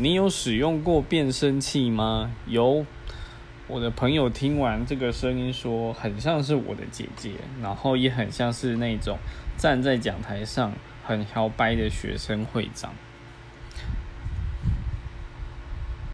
你有使用过变声器吗？有。我的朋友听完这个声音说很像是我的姐姐然后也很像是那种站在讲台上很摇摆的学生会长。